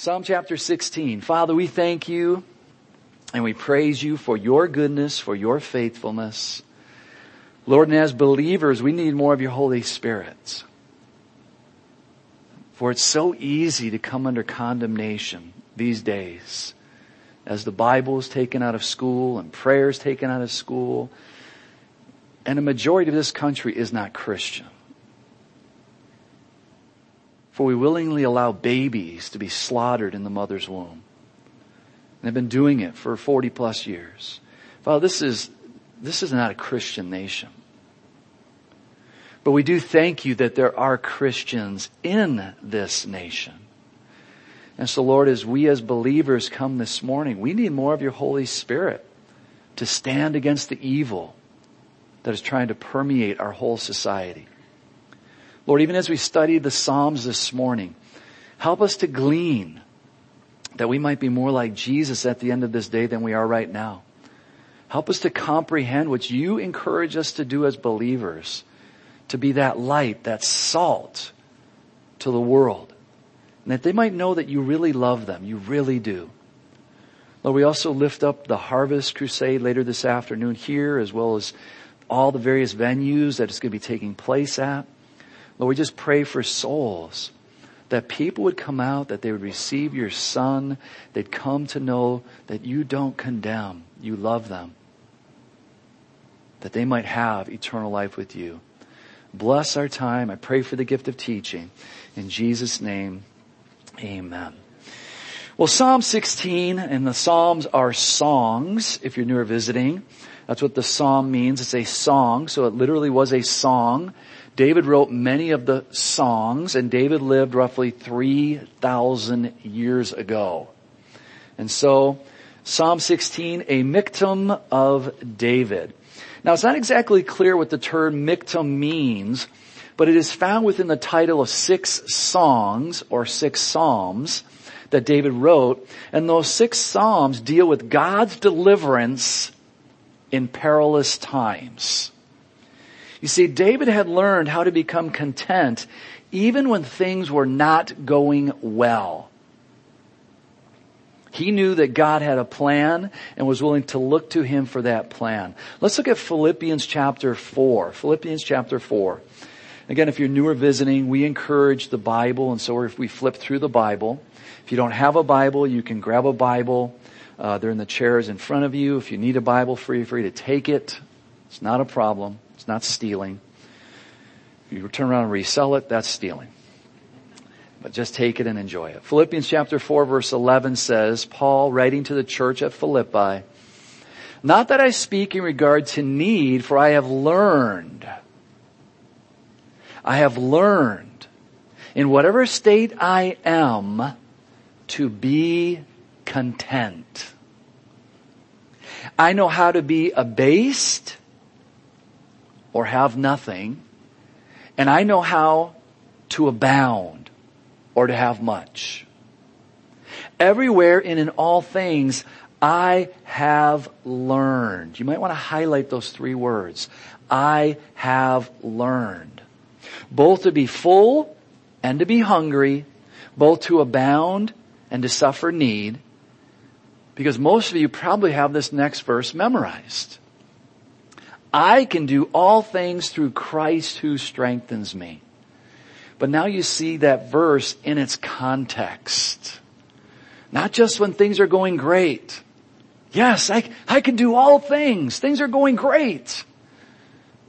Psalm chapter 16. Father, we thank you and we praise you for your goodness, for your faithfulness. Lord, and as believers, we need more of your Holy Spirit. For it's so easy to come under condemnation these days as the Bible is taken out of school and prayers taken out of school. And a majority of this country is not Christian. For we willingly allow babies to be slaughtered in the mother's womb. And they've been doing it for 40 plus years. Father, this is, this is not a Christian nation. But we do thank you that there are Christians in this nation. And so Lord, as we as believers come this morning, we need more of your Holy Spirit to stand against the evil that is trying to permeate our whole society. Lord, even as we study the Psalms this morning, help us to glean that we might be more like Jesus at the end of this day than we are right now. Help us to comprehend what you encourage us to do as believers to be that light, that salt to the world. And that they might know that you really love them. You really do. Lord, we also lift up the Harvest Crusade later this afternoon here, as well as all the various venues that it's going to be taking place at. Lord, we just pray for souls that people would come out, that they would receive your son, they'd come to know that you don't condemn, you love them, that they might have eternal life with you. Bless our time. I pray for the gift of teaching. In Jesus' name, amen. Well, Psalm 16 and the Psalms are songs, if you're new or visiting. That's what the Psalm means. It's a song, so it literally was a song. David wrote many of the songs, and David lived roughly 3,000 years ago. And so, Psalm 16, a miktam of David. Now it's not exactly clear what the term miktam means, but it is found within the title of six songs or six psalms that David wrote, and those six psalms deal with God's deliverance in perilous times. You see, David had learned how to become content even when things were not going well. He knew that God had a plan and was willing to look to him for that plan. Let's look at Philippians chapter 4. Philippians chapter 4. Again, if you're newer visiting, we encourage the Bible, and so if we flip through the Bible, if you don't have a Bible, you can grab a Bible. Uh, they're in the chairs in front of you. If you need a Bible, free free to take it. It's not a problem. It's not stealing. If you turn around and resell it, that's stealing but just take it and enjoy it. Philippians chapter 4 verse 11 says, Paul writing to the church at Philippi, not that I speak in regard to need, for I have learned, I have learned in whatever state I am to be content. I know how to be abased or have nothing, and I know how to abound or to have much. Everywhere and in all things, I have learned. You might want to highlight those three words. I have learned. Both to be full and to be hungry, both to abound and to suffer need, because most of you probably have this next verse memorized. I can do all things through Christ who strengthens me. But now you see that verse in its context. Not just when things are going great. Yes, I, I can do all things. Things are going great.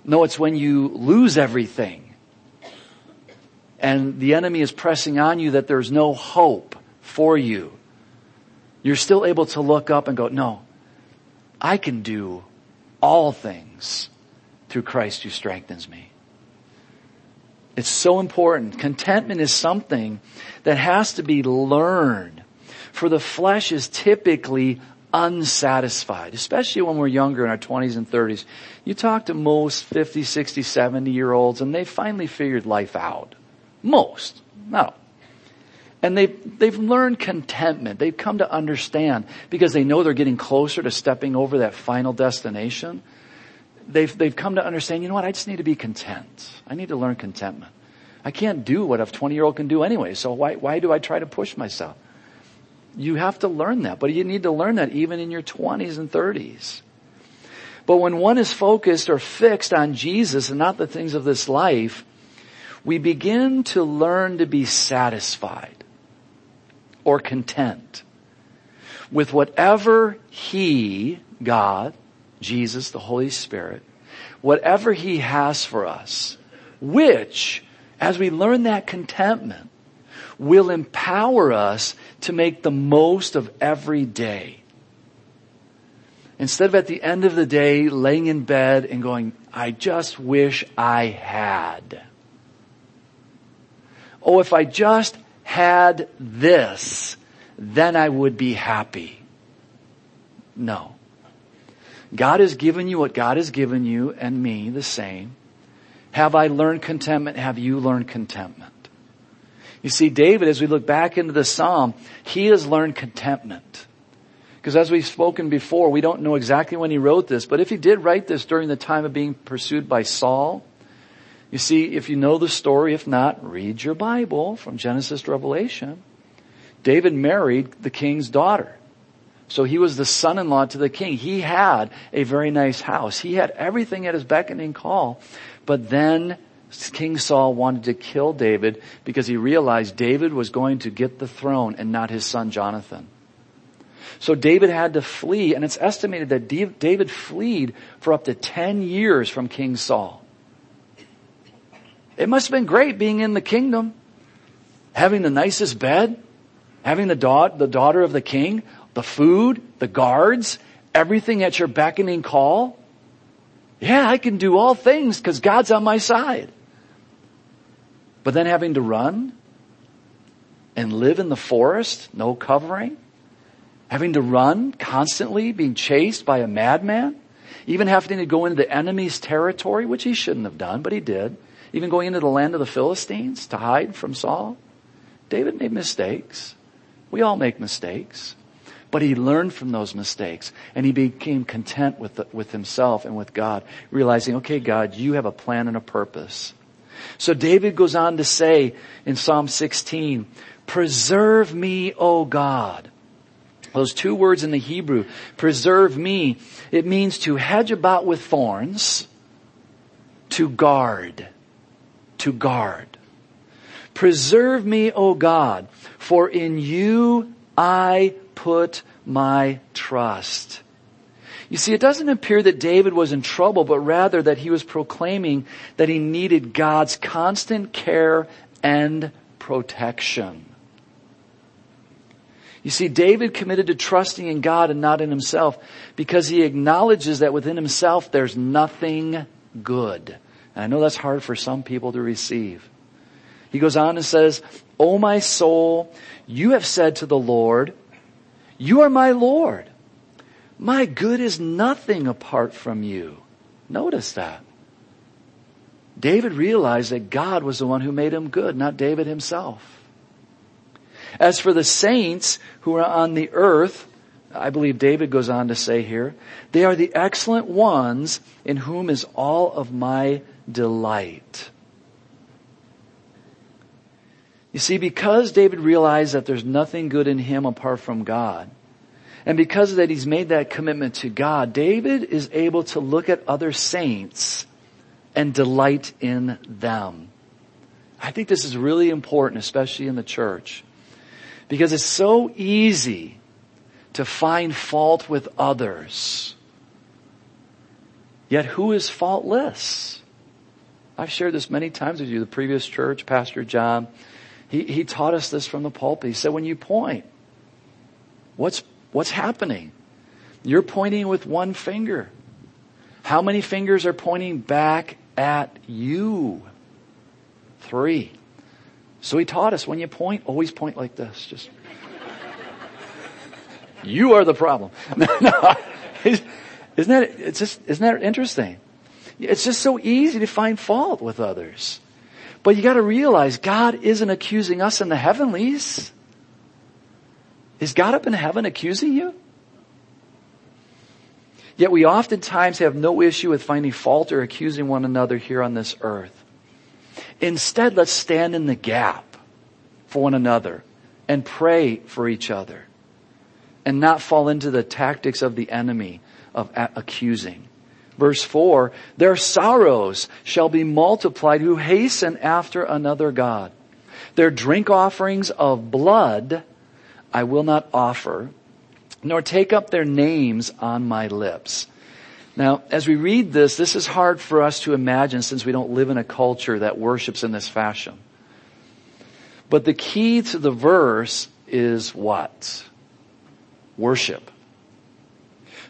No, it's when you lose everything and the enemy is pressing on you that there's no hope for you. You're still able to look up and go, no, I can do all things through Christ who strengthens me. It's so important. Contentment is something that has to be learned. For the flesh is typically unsatisfied, especially when we're younger in our 20s and 30s. You talk to most 50, 60, 70 year olds and they finally figured life out. Most. No. And they've, they've learned contentment. They've come to understand because they know they're getting closer to stepping over that final destination they've, they've come to understand, you know what, I just need to be content. I need to learn contentment. I can't do what a 20 year old can do anyway, so why, why do I try to push myself? You have to learn that, but you need to learn that even in your 20s and 30s. But when one is focused or fixed on Jesus and not the things of this life, we begin to learn to be satisfied or content with whatever He, God, Jesus, the Holy Spirit, whatever He has for us, which, as we learn that contentment, will empower us to make the most of every day. Instead of at the end of the day laying in bed and going, I just wish I had. Oh, if I just had this, then I would be happy. No. God has given you what God has given you and me the same. Have I learned contentment? Have you learned contentment? You see, David, as we look back into the Psalm, he has learned contentment. Because as we've spoken before, we don't know exactly when he wrote this, but if he did write this during the time of being pursued by Saul, you see, if you know the story, if not, read your Bible from Genesis to Revelation. David married the king's daughter. So he was the son-in-law to the king. He had a very nice house. He had everything at his beckoning call. But then King Saul wanted to kill David because he realized David was going to get the throne and not his son Jonathan. So David had to flee, and it's estimated that David fled for up to 10 years from King Saul. It must have been great being in the kingdom, having the nicest bed, having the, da- the daughter of the king, the food, the guards, everything at your beckoning call. Yeah, I can do all things because God's on my side. But then having to run and live in the forest, no covering, having to run constantly, being chased by a madman, even having to go into the enemy's territory, which he shouldn't have done, but he did, even going into the land of the Philistines to hide from Saul. David made mistakes. We all make mistakes. But he learned from those mistakes and he became content with, the, with himself and with God, realizing, okay, God, you have a plan and a purpose. So David goes on to say in Psalm 16, preserve me, O God. Those two words in the Hebrew, preserve me, it means to hedge about with thorns, to guard, to guard. Preserve me, O God, for in you I put my trust. You see, it doesn't appear that David was in trouble, but rather that he was proclaiming that he needed God's constant care and protection. You see, David committed to trusting in God and not in himself because he acknowledges that within himself there's nothing good. And I know that's hard for some people to receive. He goes on and says, O my soul, you have said to the Lord, you are my Lord. My good is nothing apart from you. Notice that. David realized that God was the one who made him good, not David himself. As for the saints who are on the earth, I believe David goes on to say here, they are the excellent ones in whom is all of my delight. You see, because David realized that there's nothing good in him apart from God, and because of that, he's made that commitment to God. David is able to look at other saints and delight in them. I think this is really important, especially in the church, because it's so easy to find fault with others. Yet who is faultless? I've shared this many times with you. The previous church, Pastor John, he, he taught us this from the pulpit. He said, when you point, what's What's happening? You're pointing with one finger. How many fingers are pointing back at you? Three. So he taught us when you point, always point like this. Just. you are the problem. isn't that, it's just, isn't that interesting? It's just so easy to find fault with others. But you gotta realize God isn't accusing us in the heavenlies. Is God up in heaven accusing you? Yet we oftentimes have no issue with finding fault or accusing one another here on this earth. Instead, let's stand in the gap for one another and pray for each other. and not fall into the tactics of the enemy of accusing. Verse 4, their sorrows shall be multiplied who hasten after another God. Their drink offerings of blood I will not offer, nor take up their names on my lips. Now, as we read this, this is hard for us to imagine since we don't live in a culture that worships in this fashion. But the key to the verse is what? Worship.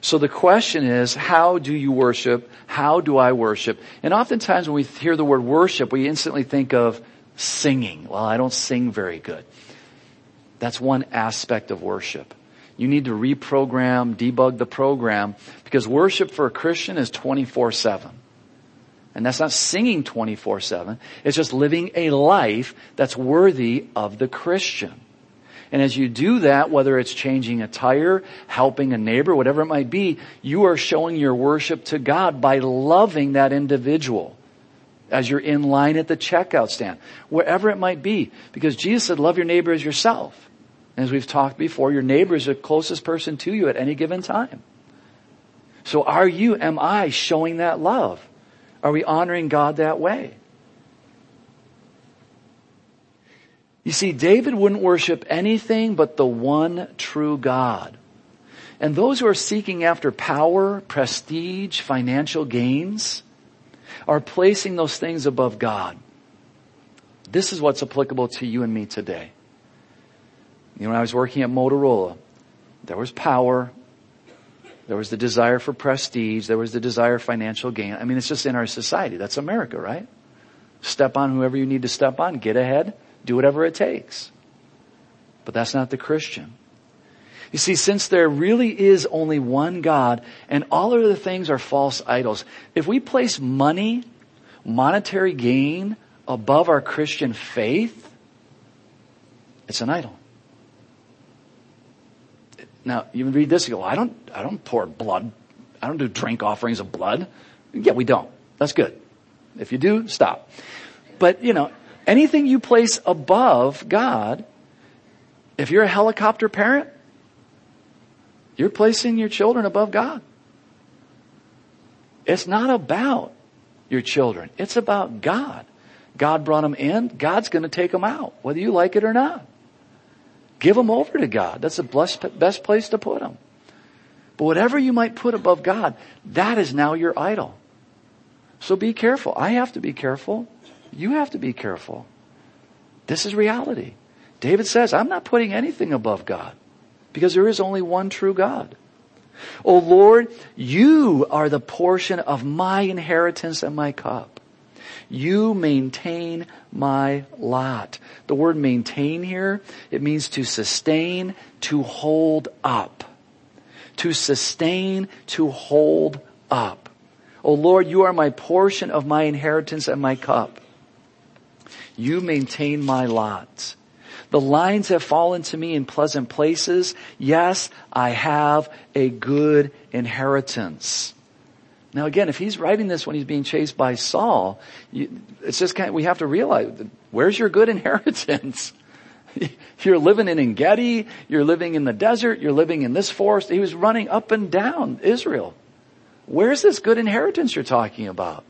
So the question is, how do you worship? How do I worship? And oftentimes when we hear the word worship, we instantly think of singing. Well, I don't sing very good. That's one aspect of worship. You need to reprogram, debug the program because worship for a Christian is 24-7. And that's not singing 24-7. It's just living a life that's worthy of the Christian. And as you do that, whether it's changing a tire, helping a neighbor, whatever it might be, you are showing your worship to God by loving that individual as you're in line at the checkout stand, wherever it might be. Because Jesus said, love your neighbor as yourself. And as we've talked before, your neighbor is the closest person to you at any given time. So are you, am I showing that love? Are we honoring God that way? You see, David wouldn't worship anything but the one true God. And those who are seeking after power, prestige, financial gains are placing those things above God. This is what's applicable to you and me today. You know, when I was working at Motorola, there was power, there was the desire for prestige, there was the desire for financial gain. I mean, it's just in our society. That's America, right? Step on whoever you need to step on, get ahead, do whatever it takes. But that's not the Christian. You see, since there really is only one God and all other things are false idols, if we place money, monetary gain above our Christian faith, it's an idol. Now, you read this and go, I don't, I don't pour blood. I don't do drink offerings of blood. Yeah, we don't. That's good. If you do, stop. But, you know, anything you place above God, if you're a helicopter parent, you're placing your children above God. It's not about your children. It's about God. God brought them in. God's going to take them out, whether you like it or not. Give them over to God. That's the best place to put them. But whatever you might put above God, that is now your idol. So be careful. I have to be careful. You have to be careful. This is reality. David says, I'm not putting anything above God because there is only one true God. O Lord, you are the portion of my inheritance and my cup. You maintain my lot. The word maintain here, it means to sustain, to hold up. To sustain, to hold up. O Lord, you are my portion of my inheritance and my cup. You maintain my lot. The lines have fallen to me in pleasant places. Yes, I have a good inheritance. Now again, if he's writing this when he's being chased by Saul, you, it's just kind of, we have to realize, where's your good inheritance? you're living in Engedi, you're living in the desert, you're living in this forest. He was running up and down Israel. Where's this good inheritance you're talking about?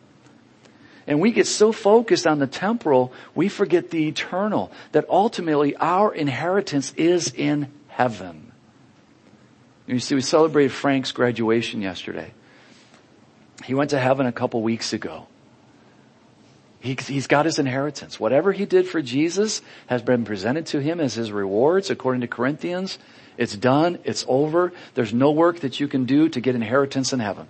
And we get so focused on the temporal, we forget the eternal, that ultimately our inheritance is in heaven. You see, we celebrated Frank's graduation yesterday. He went to heaven a couple weeks ago. He, he's got his inheritance. Whatever he did for Jesus has been presented to him as his rewards according to Corinthians. It's done. It's over. There's no work that you can do to get inheritance in heaven.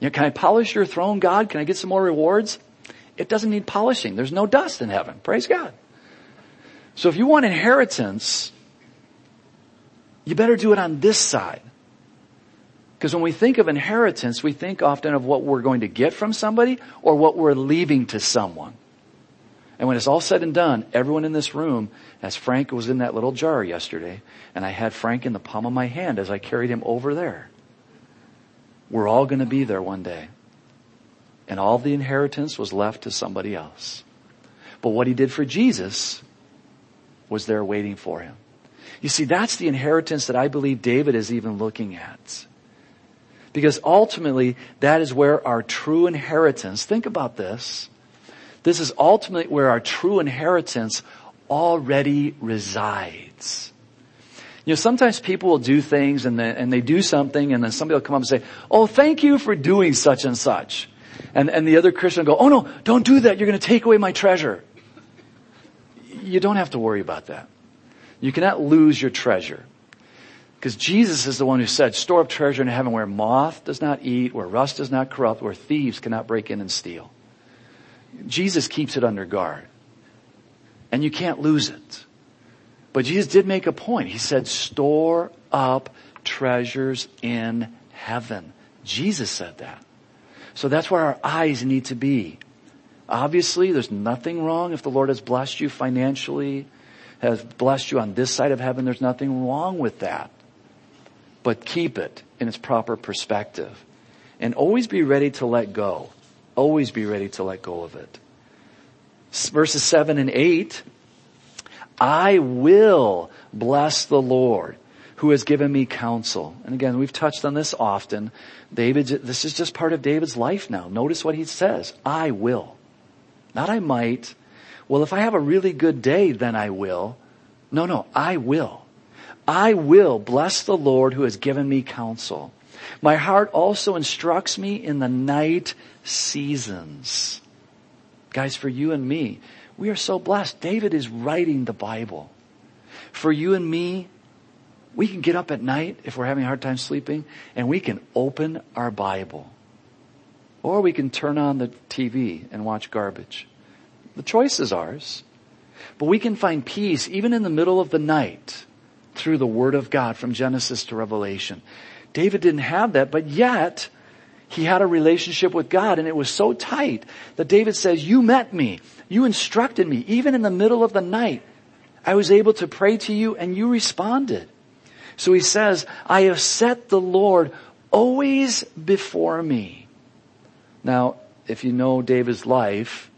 You know, can I polish your throne, God? Can I get some more rewards? It doesn't need polishing. There's no dust in heaven. Praise God. So if you want inheritance, you better do it on this side. Because when we think of inheritance, we think often of what we're going to get from somebody or what we're leaving to someone. And when it's all said and done, everyone in this room, as Frank was in that little jar yesterday, and I had Frank in the palm of my hand as I carried him over there, we're all going to be there one day. And all the inheritance was left to somebody else. But what he did for Jesus was there waiting for him. You see, that's the inheritance that I believe David is even looking at. Because ultimately, that is where our true inheritance, think about this. This is ultimately where our true inheritance already resides. You know, sometimes people will do things and, they, and they do something and then somebody will come up and say, oh, thank you for doing such and such. And, and the other Christian will go, oh no, don't do that. You're going to take away my treasure. You don't have to worry about that. You cannot lose your treasure. Because Jesus is the one who said, store up treasure in heaven where moth does not eat, where rust does not corrupt, where thieves cannot break in and steal. Jesus keeps it under guard. And you can't lose it. But Jesus did make a point. He said, store up treasures in heaven. Jesus said that. So that's where our eyes need to be. Obviously, there's nothing wrong if the Lord has blessed you financially, has blessed you on this side of heaven. There's nothing wrong with that. But keep it in its proper perspective. And always be ready to let go. Always be ready to let go of it. Verses 7 and 8 I will bless the Lord who has given me counsel. And again, we've touched on this often. David, this is just part of David's life now. Notice what he says. I will. Not I might. Well, if I have a really good day, then I will. No, no, I will. I will bless the Lord who has given me counsel. My heart also instructs me in the night seasons. Guys, for you and me, we are so blessed. David is writing the Bible. For you and me, we can get up at night if we're having a hard time sleeping and we can open our Bible. Or we can turn on the TV and watch garbage. The choice is ours. But we can find peace even in the middle of the night through the Word of God from Genesis to Revelation. David didn't have that, but yet he had a relationship with God and it was so tight that David says, you met me. You instructed me. Even in the middle of the night, I was able to pray to you and you responded. So he says, I have set the Lord always before me. Now, if you know David's life,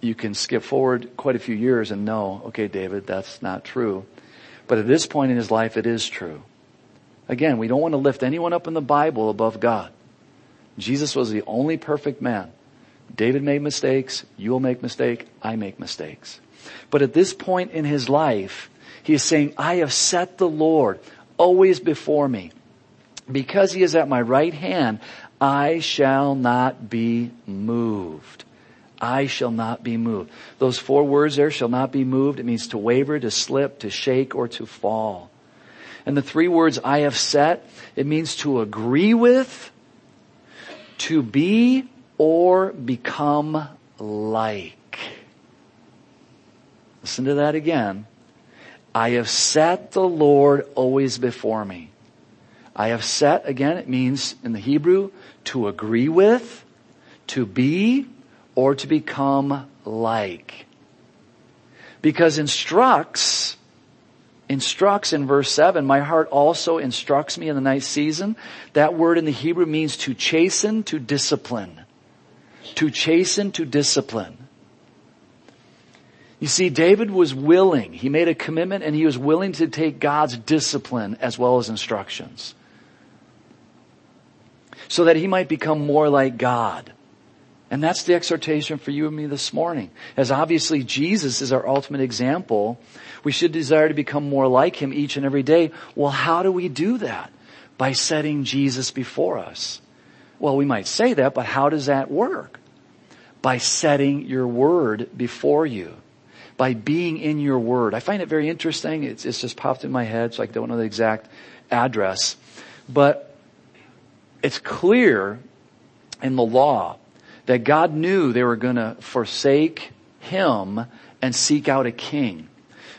you can skip forward quite a few years and know, okay, David, that's not true. But at this point in his life, it is true. Again, we don't want to lift anyone up in the Bible above God. Jesus was the only perfect man. David made mistakes. You will make mistakes. I make mistakes. But at this point in his life, he is saying, I have set the Lord always before me. Because he is at my right hand, I shall not be moved. I shall not be moved. Those four words there shall not be moved. It means to waver, to slip, to shake, or to fall. And the three words I have set, it means to agree with, to be or become like. Listen to that again. I have set the Lord always before me. I have set, again, it means in the Hebrew, to agree with, to be, or to become like. Because instructs instructs in verse 7, my heart also instructs me in the night season. That word in the Hebrew means to chasten, to discipline. To chasten, to discipline. You see, David was willing. He made a commitment and he was willing to take God's discipline as well as instructions. So that he might become more like God. And that's the exhortation for you and me this morning. As obviously Jesus is our ultimate example, we should desire to become more like Him each and every day. Well, how do we do that? By setting Jesus before us. Well, we might say that, but how does that work? By setting your word before you. By being in your word. I find it very interesting. It's, it's just popped in my head, so I don't know the exact address. But it's clear in the law that God knew they were going to forsake him and seek out a king.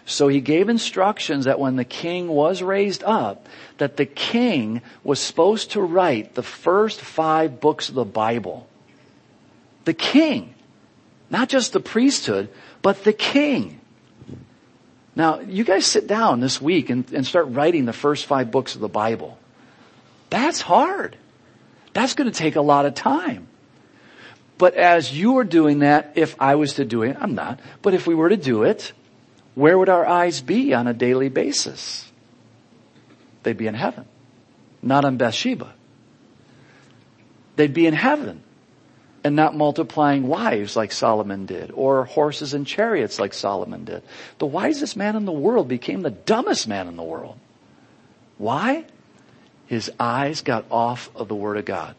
So he gave instructions that when the king was raised up, that the king was supposed to write the first five books of the Bible. The king. Not just the priesthood, but the king. Now, you guys sit down this week and, and start writing the first five books of the Bible. That's hard. That's going to take a lot of time. But as you are doing that, if I was to do it, I'm not, but if we were to do it, where would our eyes be on a daily basis? They'd be in heaven, not on Bathsheba. They'd be in heaven and not multiplying wives like Solomon did or horses and chariots like Solomon did. The wisest man in the world became the dumbest man in the world. Why? His eyes got off of the Word of God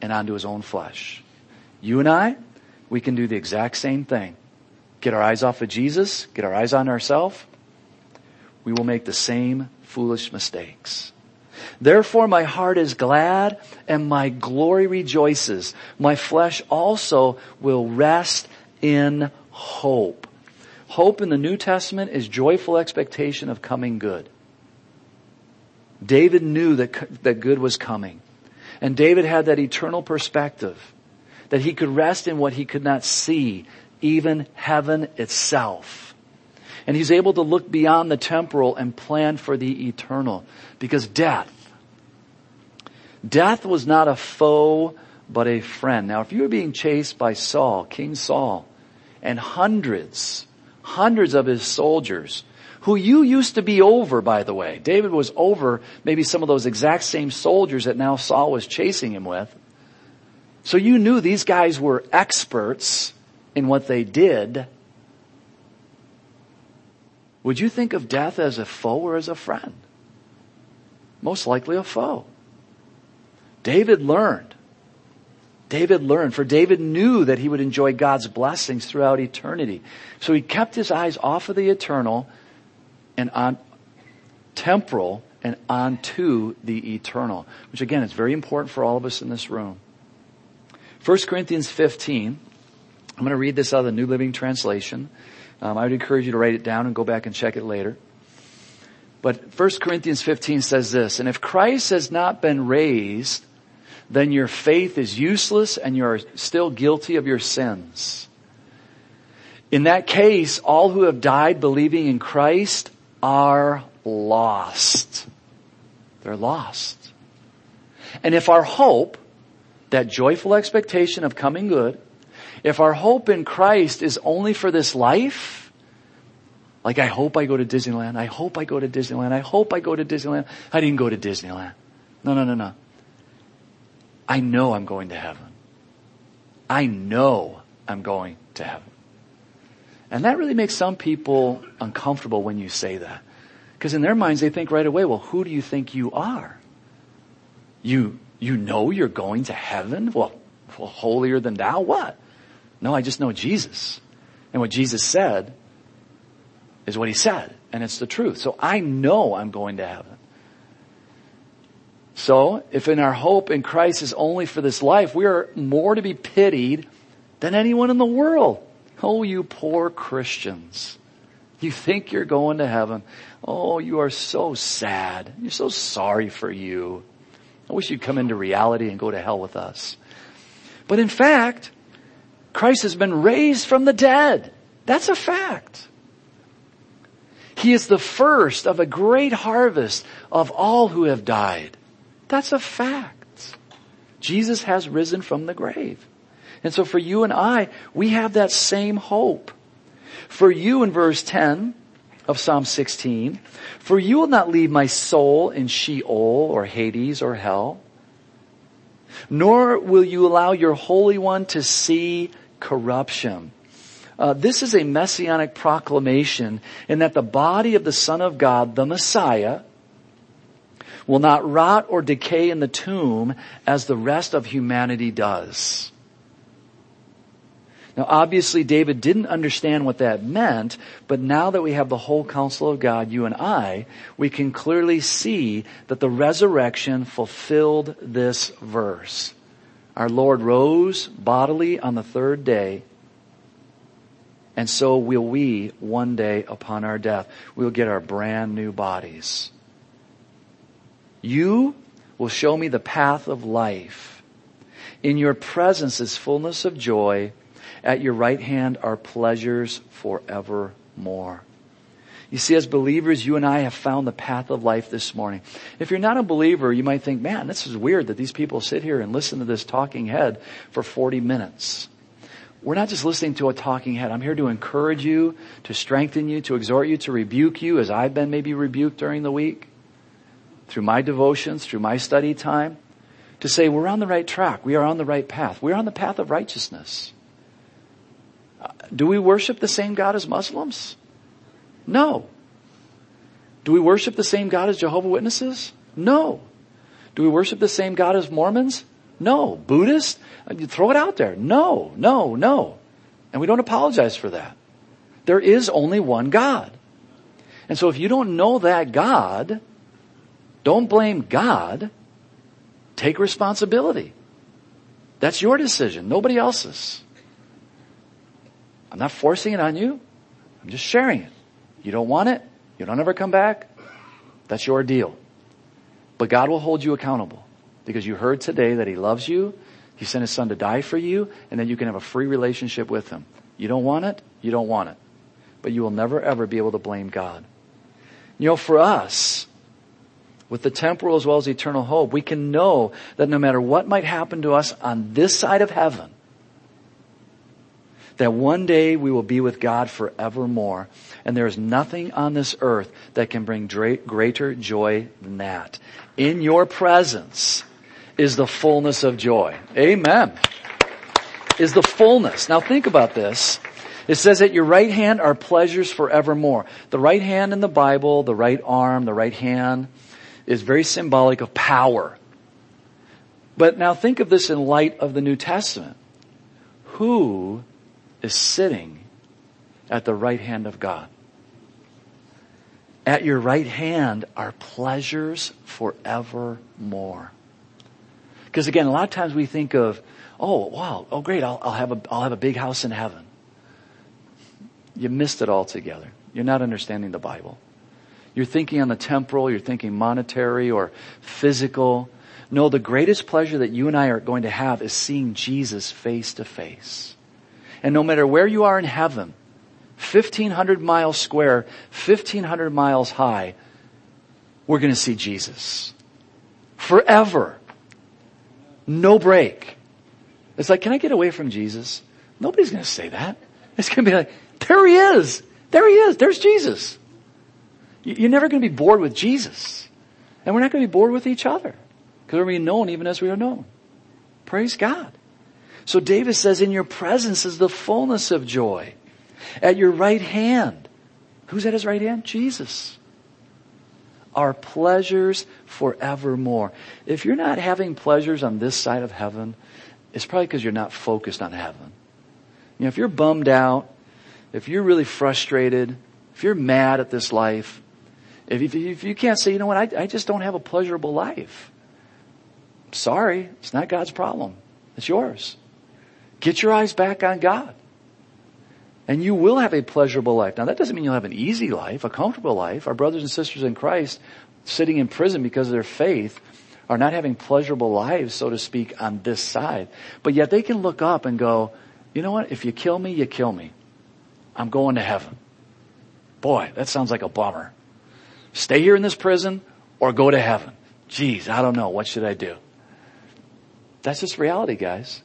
and onto his own flesh. You and I, we can do the exact same thing. Get our eyes off of Jesus, get our eyes on ourselves. We will make the same foolish mistakes. Therefore my heart is glad and my glory rejoices. My flesh also will rest in hope. Hope in the New Testament is joyful expectation of coming good. David knew that, that good was coming. And David had that eternal perspective that he could rest in what he could not see, even heaven itself. And he's able to look beyond the temporal and plan for the eternal because death, death was not a foe, but a friend. Now if you were being chased by Saul, King Saul, and hundreds, hundreds of his soldiers, who you used to be over, by the way. David was over maybe some of those exact same soldiers that now Saul was chasing him with. So you knew these guys were experts in what they did. Would you think of death as a foe or as a friend? Most likely a foe. David learned. David learned, for David knew that he would enjoy God's blessings throughout eternity. So he kept his eyes off of the eternal and on temporal and onto the eternal, which again is very important for all of us in this room. 1 Corinthians 15, I'm going to read this out of the New Living Translation. Um, I would encourage you to write it down and go back and check it later. But 1 Corinthians 15 says this, and if Christ has not been raised, then your faith is useless and you are still guilty of your sins. In that case, all who have died believing in Christ are lost. They're lost. And if our hope, that joyful expectation of coming good, if our hope in Christ is only for this life, like I hope I go to Disneyland, I hope I go to Disneyland, I hope I go to Disneyland, I didn't go to Disneyland. No, no, no, no. I know I'm going to heaven. I know I'm going to heaven. And that really makes some people uncomfortable when you say that. Because in their minds they think right away, well, who do you think you are? You, you know you're going to heaven? Well, well, holier than thou? What? No, I just know Jesus. And what Jesus said is what he said. And it's the truth. So I know I'm going to heaven. So if in our hope in Christ is only for this life, we are more to be pitied than anyone in the world. Oh, you poor Christians. You think you're going to heaven. Oh, you are so sad. You're so sorry for you. I wish you'd come into reality and go to hell with us. But in fact, Christ has been raised from the dead. That's a fact. He is the first of a great harvest of all who have died. That's a fact. Jesus has risen from the grave. And so for you and I, we have that same hope. For you in verse 10 of Psalm 16, for you will not leave my soul in Sheol or Hades or hell, nor will you allow your Holy One to see corruption. Uh, this is a messianic proclamation in that the body of the Son of God, the Messiah, will not rot or decay in the tomb as the rest of humanity does. Now obviously David didn't understand what that meant, but now that we have the whole counsel of God, you and I, we can clearly see that the resurrection fulfilled this verse. Our Lord rose bodily on the third day, and so will we one day upon our death. We'll get our brand new bodies. You will show me the path of life. In your presence is fullness of joy at your right hand are pleasures forevermore. You see, as believers, you and I have found the path of life this morning. If you're not a believer, you might think, man, this is weird that these people sit here and listen to this talking head for 40 minutes. we're not just listening to a talking head. I'm here to encourage you, to strengthen you, to exhort you, to rebuke you as I've been maybe rebuked during the week through my devotions, through my study time, to say we're on the right track. We are on the right path. We're on the path of righteousness. Uh, do we worship the same God as Muslims? No. Do we worship the same God as Jehovah Witnesses? No. Do we worship the same God as Mormons? No. Buddhists? Uh, you throw it out there. No, no, no. And we don't apologize for that. There is only one God. And so if you don't know that God, don't blame God. Take responsibility. That's your decision, nobody else's. I'm not forcing it on you. I'm just sharing it. You don't want it. You don't ever come back. That's your deal. But God will hold you accountable because you heard today that He loves you. He sent His Son to die for you and then you can have a free relationship with Him. You don't want it. You don't want it. But you will never ever be able to blame God. You know, for us, with the temporal as well as eternal hope, we can know that no matter what might happen to us on this side of heaven, that one day we will be with God forevermore. And there is nothing on this earth that can bring greater joy than that. In your presence is the fullness of joy. Amen. Is the fullness. Now think about this. It says at your right hand are pleasures forevermore. The right hand in the Bible, the right arm, the right hand is very symbolic of power. But now think of this in light of the New Testament. Who is sitting at the right hand of God. At your right hand are pleasures forevermore. Because again, a lot of times we think of, oh wow, oh great, I'll, I'll have a, I'll have a big house in heaven. You missed it altogether. You're not understanding the Bible. You're thinking on the temporal, you're thinking monetary or physical. No, the greatest pleasure that you and I are going to have is seeing Jesus face to face. And no matter where you are in heaven, 1500 miles square, 1500 miles high, we're going to see Jesus. Forever. No break. It's like, can I get away from Jesus? Nobody's going to say that. It's going to be like, there he is. There he is. There's Jesus. You're never going to be bored with Jesus. And we're not going to be bored with each other. Because we're being known even as we are known. Praise God. So David says, in your presence is the fullness of joy. At your right hand. Who's at his right hand? Jesus. Our pleasures forevermore. If you're not having pleasures on this side of heaven, it's probably because you're not focused on heaven. You know, if you're bummed out, if you're really frustrated, if you're mad at this life, if you, if you can't say, you know what, I, I just don't have a pleasurable life. Sorry, it's not God's problem. It's yours. Get your eyes back on God. And you will have a pleasurable life. Now that doesn't mean you'll have an easy life, a comfortable life. Our brothers and sisters in Christ sitting in prison because of their faith are not having pleasurable lives, so to speak, on this side. But yet they can look up and go, you know what? If you kill me, you kill me. I'm going to heaven. Boy, that sounds like a bummer. Stay here in this prison or go to heaven. Geez, I don't know. What should I do? That's just reality, guys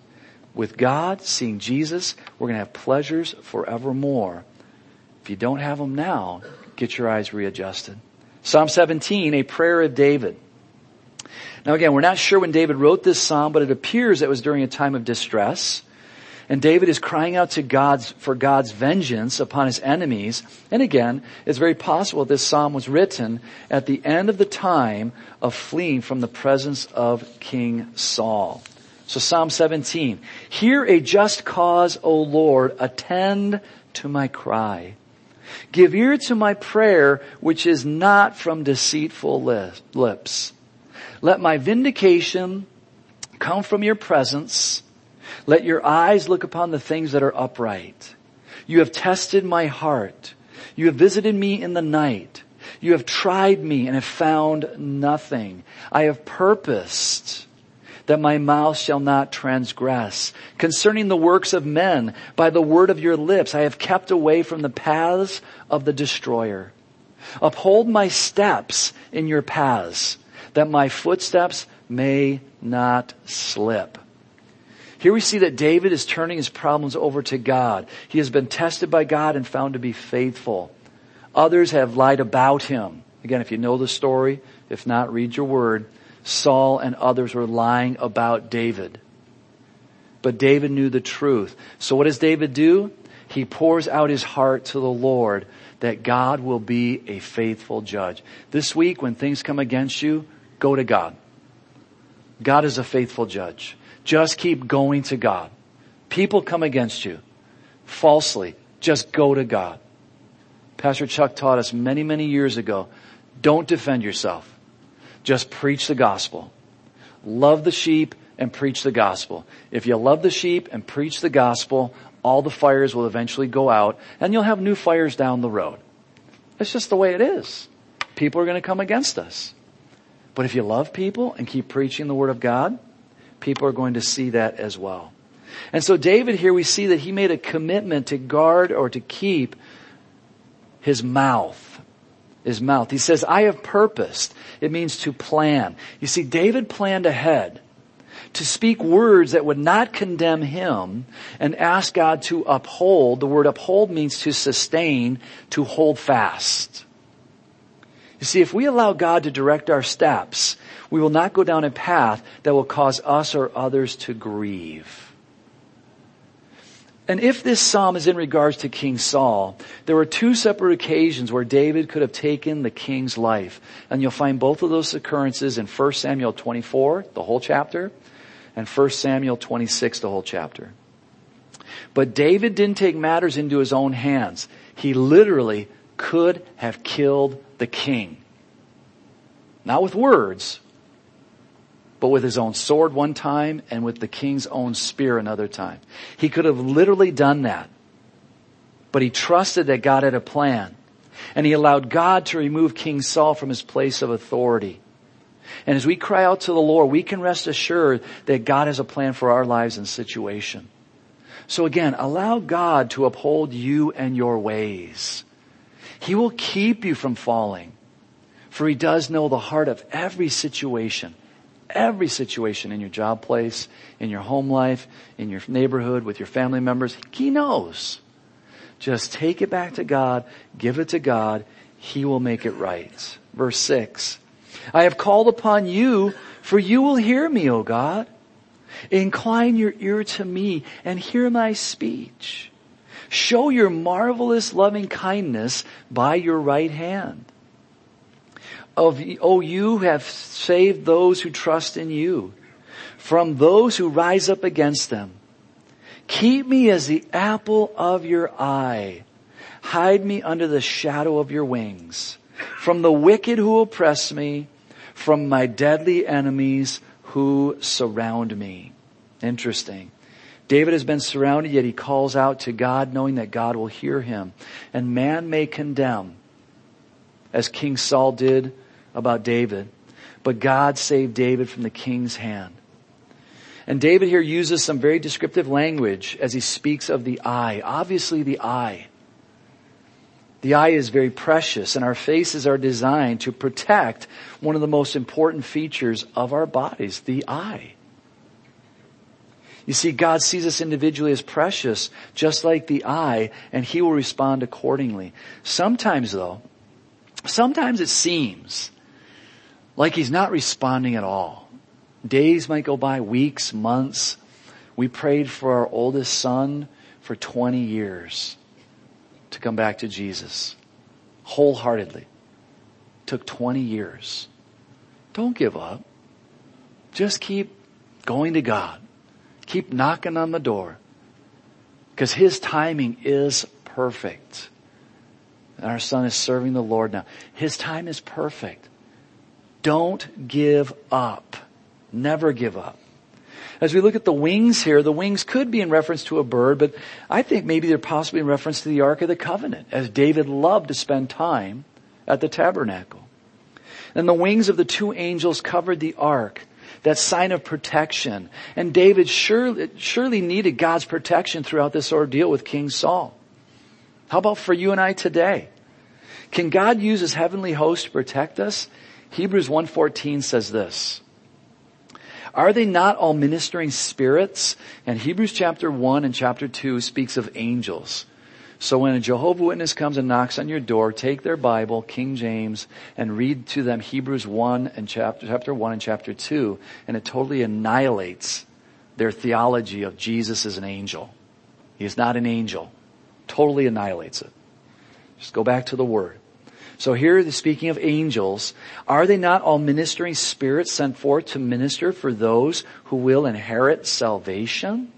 with God, seeing Jesus, we're going to have pleasures forevermore. If you don't have them now, get your eyes readjusted. Psalm 17, a prayer of David. Now again, we're not sure when David wrote this psalm, but it appears it was during a time of distress. And David is crying out to God for God's vengeance upon his enemies. And again, it's very possible this psalm was written at the end of the time of fleeing from the presence of King Saul. So Psalm 17. Hear a just cause, O Lord, attend to my cry. Give ear to my prayer, which is not from deceitful lips. Let my vindication come from your presence. Let your eyes look upon the things that are upright. You have tested my heart. You have visited me in the night. You have tried me and have found nothing. I have purposed that my mouth shall not transgress. Concerning the works of men, by the word of your lips, I have kept away from the paths of the destroyer. Uphold my steps in your paths, that my footsteps may not slip. Here we see that David is turning his problems over to God. He has been tested by God and found to be faithful. Others have lied about him. Again, if you know the story, if not, read your word. Saul and others were lying about David. But David knew the truth. So what does David do? He pours out his heart to the Lord that God will be a faithful judge. This week, when things come against you, go to God. God is a faithful judge. Just keep going to God. People come against you falsely. Just go to God. Pastor Chuck taught us many, many years ago, don't defend yourself. Just preach the gospel. Love the sheep and preach the gospel. If you love the sheep and preach the gospel, all the fires will eventually go out and you'll have new fires down the road. It's just the way it is. People are going to come against us. But if you love people and keep preaching the word of God, people are going to see that as well. And so David here we see that he made a commitment to guard or to keep his mouth. His mouth. He says, I have purposed. It means to plan. You see, David planned ahead to speak words that would not condemn him and ask God to uphold. The word uphold means to sustain, to hold fast. You see, if we allow God to direct our steps, we will not go down a path that will cause us or others to grieve. And if this psalm is in regards to King Saul, there were two separate occasions where David could have taken the king's life. And you'll find both of those occurrences in 1 Samuel 24, the whole chapter, and 1 Samuel 26, the whole chapter. But David didn't take matters into his own hands. He literally could have killed the king. Not with words, but with his own sword one time and with the king's own spear another time. He could have literally done that. But he trusted that God had a plan. And he allowed God to remove King Saul from his place of authority. And as we cry out to the Lord, we can rest assured that God has a plan for our lives and situation. So again, allow God to uphold you and your ways. He will keep you from falling. For he does know the heart of every situation every situation in your job place, in your home life, in your neighborhood, with your family members. He knows. Just take it back to God, give it to God, He will make it right. Verse 6. I have called upon you, for you will hear me, O God. Incline your ear to me and hear my speech. Show your marvelous loving kindness by your right hand of, oh, you have saved those who trust in you from those who rise up against them. Keep me as the apple of your eye. Hide me under the shadow of your wings from the wicked who oppress me, from my deadly enemies who surround me. Interesting. David has been surrounded, yet he calls out to God knowing that God will hear him. And man may condemn, as King Saul did about David, but God saved David from the king's hand. And David here uses some very descriptive language as he speaks of the eye. Obviously the eye. The eye is very precious and our faces are designed to protect one of the most important features of our bodies, the eye. You see, God sees us individually as precious, just like the eye, and He will respond accordingly. Sometimes though, sometimes it seems like he's not responding at all. Days might go by, weeks, months. We prayed for our oldest son for 20 years to come back to Jesus wholeheartedly. Took 20 years. Don't give up. Just keep going to God. Keep knocking on the door. Because His timing is perfect. And our son is serving the Lord now. His time is perfect. Don't give up. Never give up. As we look at the wings here, the wings could be in reference to a bird, but I think maybe they're possibly in reference to the Ark of the Covenant, as David loved to spend time at the tabernacle. And the wings of the two angels covered the ark, that sign of protection. And David surely, surely needed God's protection throughout this ordeal with King Saul. How about for you and I today? Can God use his heavenly host to protect us? Hebrews 1.14 says this, Are they not all ministering spirits? And Hebrews chapter 1 and chapter 2 speaks of angels. So when a Jehovah Witness comes and knocks on your door, take their Bible, King James, and read to them Hebrews 1 and chapter, chapter 1 and chapter 2, and it totally annihilates their theology of Jesus as an angel. He is not an angel. Totally annihilates it. Just go back to the Word. So here, speaking of angels, are they not all ministering spirits sent forth to minister for those who will inherit salvation?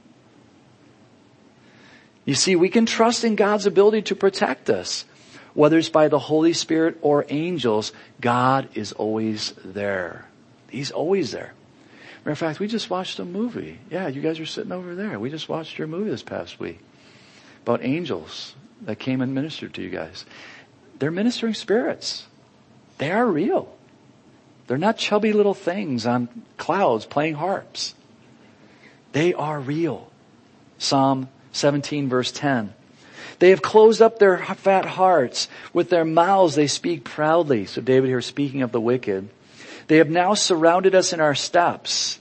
You see, we can trust in God's ability to protect us. Whether it's by the Holy Spirit or angels, God is always there. He's always there. Matter of fact, we just watched a movie. Yeah, you guys are sitting over there. We just watched your movie this past week about angels that came and ministered to you guys. They're ministering spirits. They are real. They're not chubby little things on clouds playing harps. They are real. Psalm 17 verse 10. They have closed up their fat hearts. With their mouths they speak proudly. So David here speaking of the wicked. They have now surrounded us in our steps.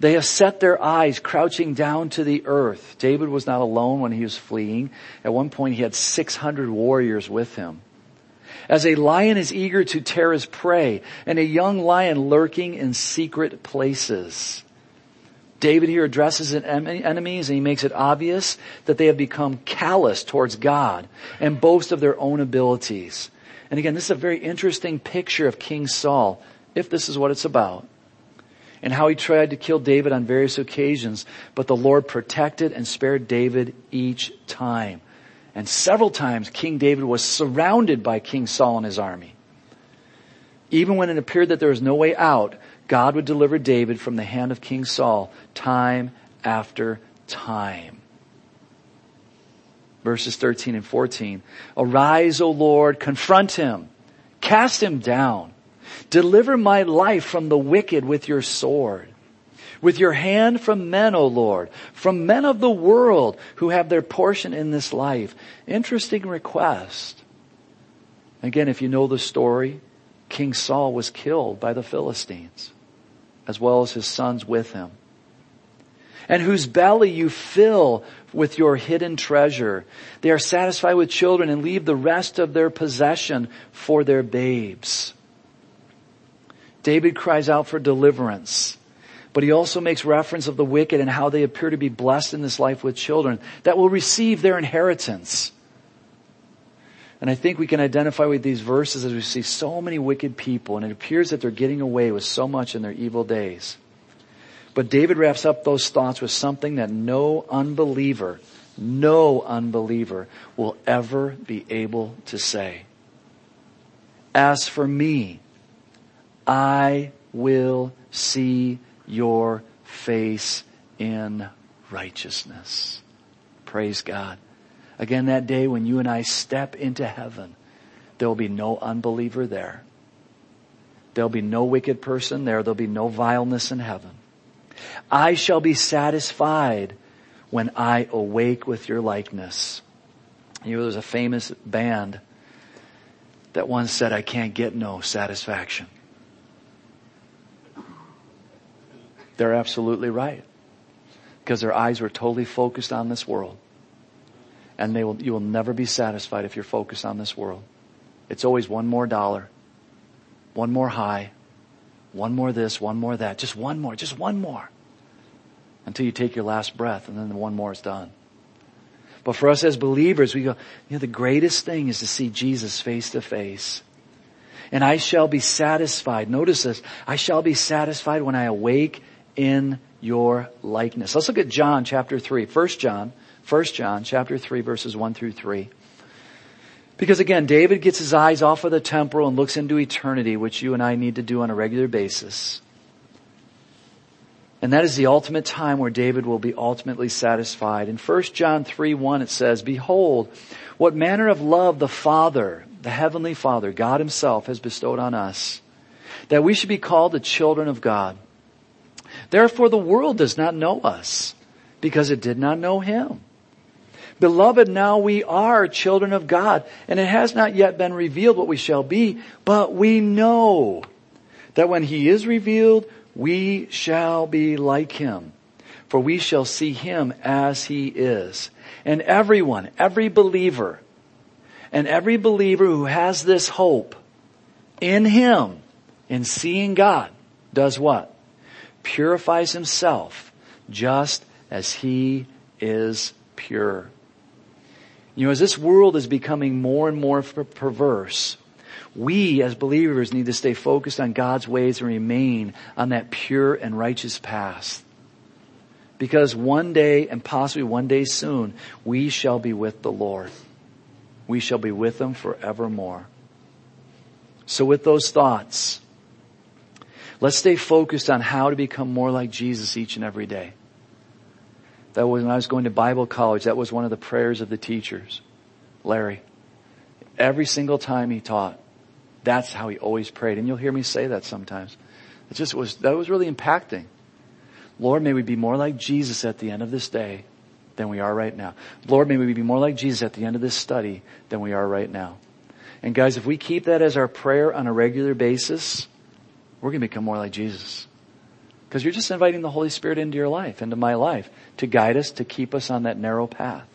They have set their eyes crouching down to the earth. David was not alone when he was fleeing. At one point he had 600 warriors with him. As a lion is eager to tear his prey and a young lion lurking in secret places. David here addresses his enemies and he makes it obvious that they have become callous towards God and boast of their own abilities. And again, this is a very interesting picture of King Saul, if this is what it's about and how he tried to kill David on various occasions, but the Lord protected and spared David each time. And several times King David was surrounded by King Saul and his army. Even when it appeared that there was no way out, God would deliver David from the hand of King Saul time after time. Verses 13 and 14. Arise, O Lord, confront him, cast him down Deliver my life from the wicked with your sword. With your hand from men, O Lord, from men of the world who have their portion in this life. Interesting request. Again, if you know the story, King Saul was killed by the Philistines, as well as his sons with him. And whose belly you fill with your hidden treasure. They are satisfied with children and leave the rest of their possession for their babes. David cries out for deliverance. But he also makes reference of the wicked and how they appear to be blessed in this life with children that will receive their inheritance. And I think we can identify with these verses as we see so many wicked people and it appears that they're getting away with so much in their evil days. But David wraps up those thoughts with something that no unbeliever, no unbeliever will ever be able to say. As for me, I will see your face in righteousness. Praise God. Again, that day when you and I step into heaven, there will be no unbeliever there. There'll be no wicked person there. There'll be no vileness in heaven. I shall be satisfied when I awake with your likeness. You know, there's a famous band that once said, I can't get no satisfaction. They're absolutely right. Because their eyes were totally focused on this world. And they will, you will never be satisfied if you're focused on this world. It's always one more dollar, one more high, one more this, one more that, just one more, just one more. Until you take your last breath and then the one more is done. But for us as believers, we go, you know, the greatest thing is to see Jesus face to face. And I shall be satisfied. Notice this. I shall be satisfied when I awake in your likeness. Let's look at John chapter 3. 1 John, 1 John chapter 3 verses 1 through 3. Because again, David gets his eyes off of the temporal and looks into eternity, which you and I need to do on a regular basis. And that is the ultimate time where David will be ultimately satisfied. In 1 John 3, 1 it says, Behold, what manner of love the Father, the Heavenly Father, God Himself has bestowed on us, that we should be called the children of God. Therefore the world does not know us because it did not know him. Beloved, now we are children of God and it has not yet been revealed what we shall be, but we know that when he is revealed, We shall be like him, for we shall see him as he is. And everyone, every believer, and every believer who has this hope in him, in seeing God, does what? Purifies himself just as he is pure. You know, as this world is becoming more and more perverse, we as believers need to stay focused on God's ways and remain on that pure and righteous path. Because one day, and possibly one day soon, we shall be with the Lord. We shall be with Him forevermore. So with those thoughts, let's stay focused on how to become more like Jesus each and every day. That was when I was going to Bible college, that was one of the prayers of the teachers, Larry. Every single time he taught, that's how he always prayed. And you'll hear me say that sometimes. It just was, that was really impacting. Lord, may we be more like Jesus at the end of this day than we are right now. Lord, may we be more like Jesus at the end of this study than we are right now. And guys, if we keep that as our prayer on a regular basis, we're going to become more like Jesus. Because you're just inviting the Holy Spirit into your life, into my life, to guide us, to keep us on that narrow path.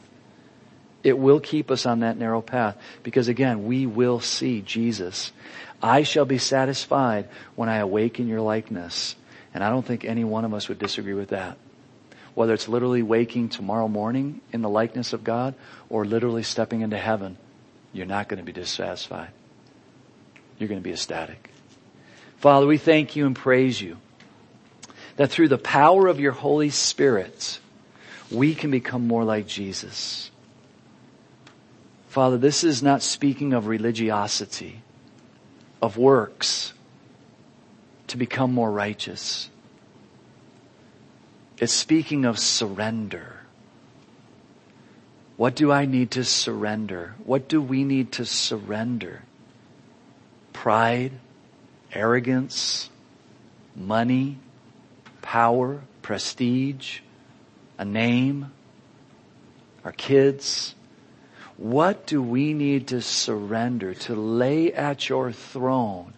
It will keep us on that narrow path because again, we will see Jesus. I shall be satisfied when I awaken your likeness. And I don't think any one of us would disagree with that. Whether it's literally waking tomorrow morning in the likeness of God or literally stepping into heaven, you're not going to be dissatisfied. You're going to be ecstatic. Father, we thank you and praise you that through the power of your Holy Spirit, we can become more like Jesus. Father, this is not speaking of religiosity, of works to become more righteous. It's speaking of surrender. What do I need to surrender? What do we need to surrender? Pride, arrogance, money, power, prestige, a name, our kids, what do we need to surrender, to lay at your throne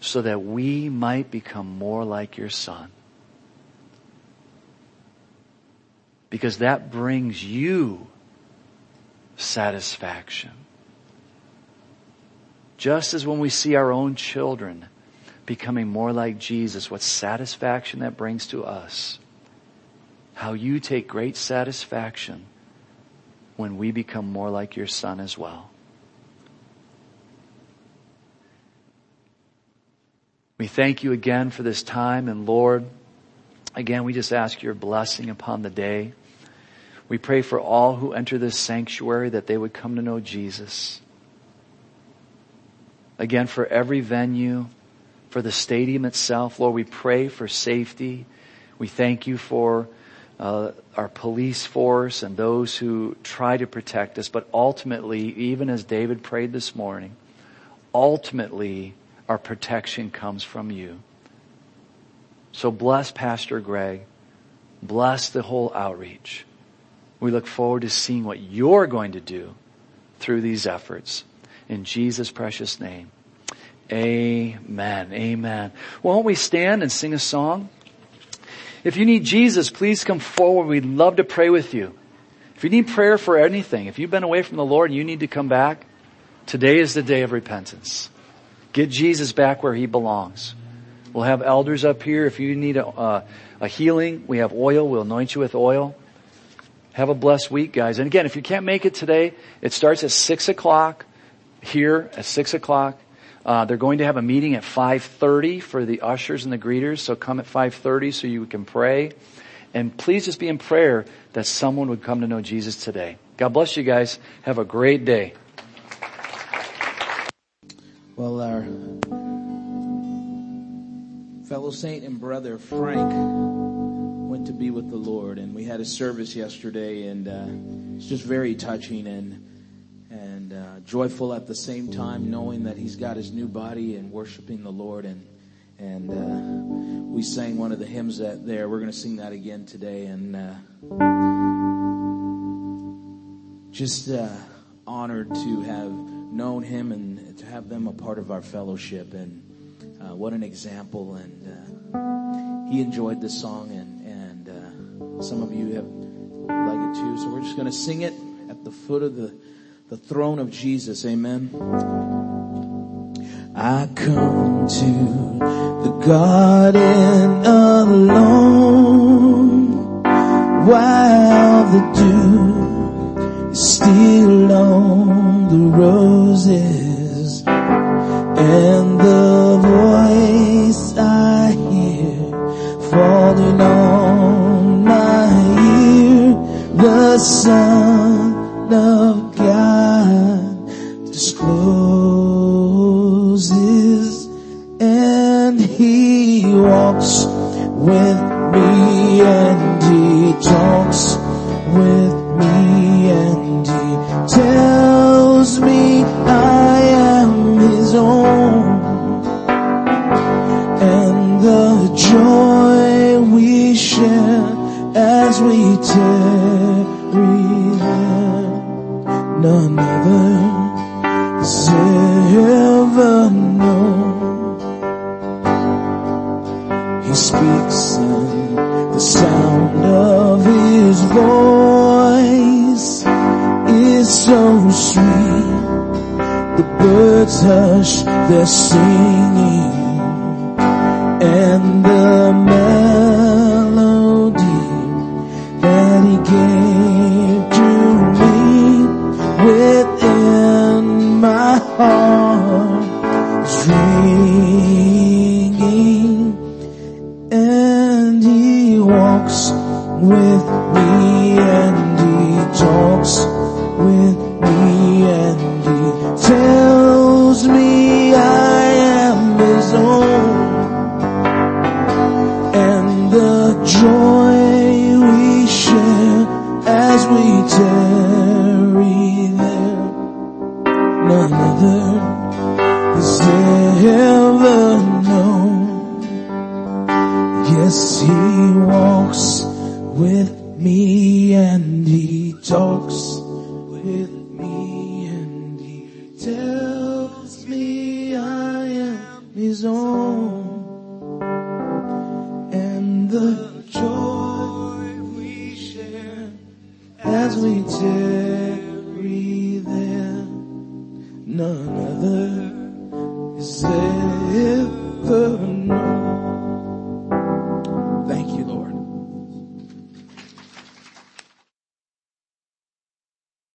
so that we might become more like your son? Because that brings you satisfaction. Just as when we see our own children becoming more like Jesus, what satisfaction that brings to us. How you take great satisfaction when we become more like your son as well. We thank you again for this time and Lord, again, we just ask your blessing upon the day. We pray for all who enter this sanctuary that they would come to know Jesus. Again, for every venue, for the stadium itself, Lord, we pray for safety. We thank you for uh, our police force and those who try to protect us. But ultimately, even as David prayed this morning, ultimately our protection comes from you. So bless Pastor Greg. Bless the whole outreach. We look forward to seeing what you're going to do through these efforts. In Jesus' precious name. Amen. Amen. Won't we stand and sing a song? If you need Jesus, please come forward. We'd love to pray with you. If you need prayer for anything, if you've been away from the Lord and you need to come back, today is the day of repentance. Get Jesus back where he belongs. We'll have elders up here. If you need a, uh, a healing, we have oil. We'll anoint you with oil. Have a blessed week, guys. And again, if you can't make it today, it starts at six o'clock here at six o'clock. Uh, they're going to have a meeting at 5.30 for the ushers and the greeters, so come at 5.30 so you can pray. And please just be in prayer that someone would come to know Jesus today. God bless you guys. Have a great day. Well, our fellow saint and brother Frank went to be with the Lord, and we had a service yesterday, and uh, it's just very touching and and uh, joyful at the same time, knowing that he's got his new body and worshiping the Lord. And and uh, we sang one of the hymns that there. We're going to sing that again today, and uh, just uh, honored to have known him and to have them a part of our fellowship. And uh, what an example! And uh, he enjoyed the song, and and some of you have like it too. So we're just going to sing it at the foot of the the throne of Jesus. Amen. I come to the garden alone while the dew is still The birds hush their singing and the